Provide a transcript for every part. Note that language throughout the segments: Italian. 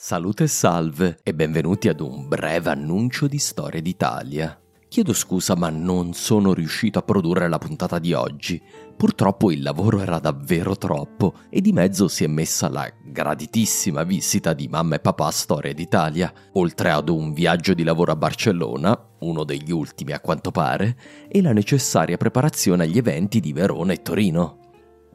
Salute e salve e benvenuti ad un breve annuncio di Storia d'Italia. Chiedo scusa ma non sono riuscito a produrre la puntata di oggi. Purtroppo il lavoro era davvero troppo e di mezzo si è messa la graditissima visita di mamma e papà a Storia d'Italia, oltre ad un viaggio di lavoro a Barcellona, uno degli ultimi a quanto pare, e la necessaria preparazione agli eventi di Verona e Torino.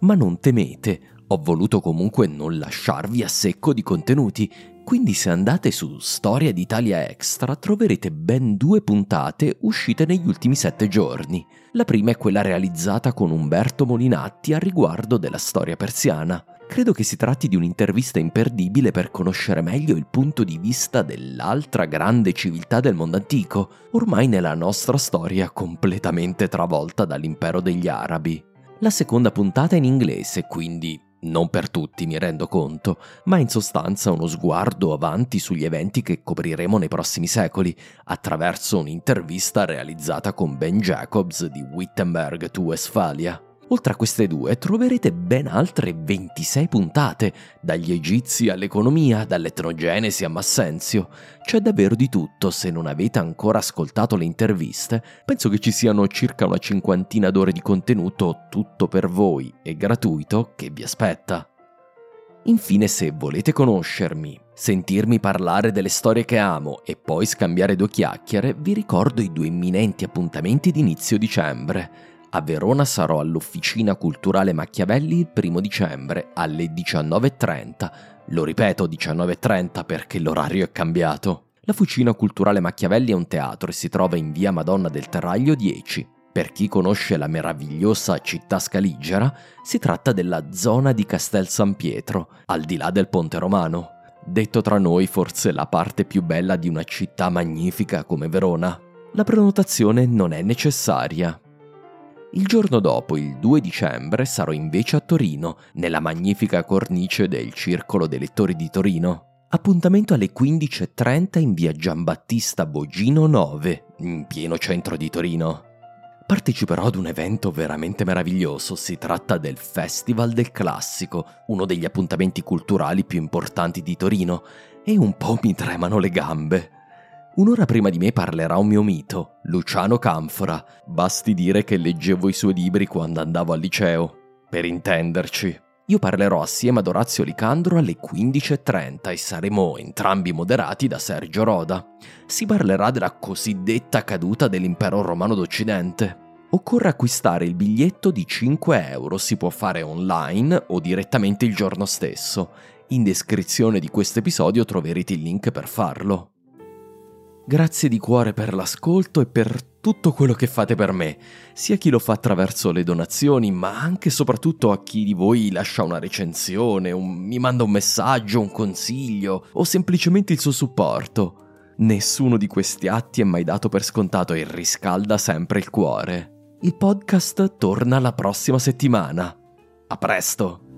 Ma non temete, ho voluto comunque non lasciarvi a secco di contenuti, quindi se andate su Storia d'Italia Extra troverete ben due puntate uscite negli ultimi sette giorni. La prima è quella realizzata con Umberto Molinatti a riguardo della storia persiana. Credo che si tratti di un'intervista imperdibile per conoscere meglio il punto di vista dell'altra grande civiltà del mondo antico, ormai nella nostra storia completamente travolta dall'impero degli arabi. La seconda puntata è in inglese, quindi non per tutti mi rendo conto, ma in sostanza uno sguardo avanti sugli eventi che copriremo nei prossimi secoli, attraverso un'intervista realizzata con Ben Jacobs di Wittenberg to Westphalia. Oltre a queste due troverete ben altre 26 puntate, dagli egizi all'economia, dall'etnogenesi a Massenzio. C'è davvero di tutto, se non avete ancora ascoltato le interviste, penso che ci siano circa una cinquantina d'ore di contenuto tutto per voi e gratuito che vi aspetta. Infine, se volete conoscermi, sentirmi parlare delle storie che amo e poi scambiare due chiacchiere, vi ricordo i due imminenti appuntamenti di inizio dicembre. A Verona sarò all'Officina Culturale Machiavelli il primo dicembre alle 19.30. Lo ripeto 19.30 perché l'orario è cambiato. La Fucina Culturale Machiavelli è un teatro e si trova in via Madonna del Terraglio 10. Per chi conosce la meravigliosa città scaligera, si tratta della zona di Castel San Pietro, al di là del Ponte Romano. Detto tra noi forse la parte più bella di una città magnifica come Verona. La prenotazione non è necessaria. Il giorno dopo, il 2 dicembre, sarò invece a Torino, nella magnifica cornice del Circolo dei Lettori di Torino. Appuntamento alle 15.30 in via Giambattista Bogino 9, in pieno centro di Torino. Parteciperò ad un evento veramente meraviglioso, si tratta del Festival del Classico, uno degli appuntamenti culturali più importanti di Torino, e un po' mi tremano le gambe. Un'ora prima di me parlerà un mio mito, Luciano Canfora. Basti dire che leggevo i suoi libri quando andavo al liceo. Per intenderci. Io parlerò assieme ad Orazio Licandro alle 15.30 e saremo entrambi moderati da Sergio Roda. Si parlerà della cosiddetta caduta dell'impero romano d'Occidente. Occorre acquistare il biglietto di 5 euro, si può fare online o direttamente il giorno stesso. In descrizione di questo episodio troverete il link per farlo. Grazie di cuore per l'ascolto e per tutto quello che fate per me, sia chi lo fa attraverso le donazioni, ma anche e soprattutto a chi di voi lascia una recensione, un, mi manda un messaggio, un consiglio o semplicemente il suo supporto. Nessuno di questi atti è mai dato per scontato e riscalda sempre il cuore. Il podcast torna la prossima settimana. A presto!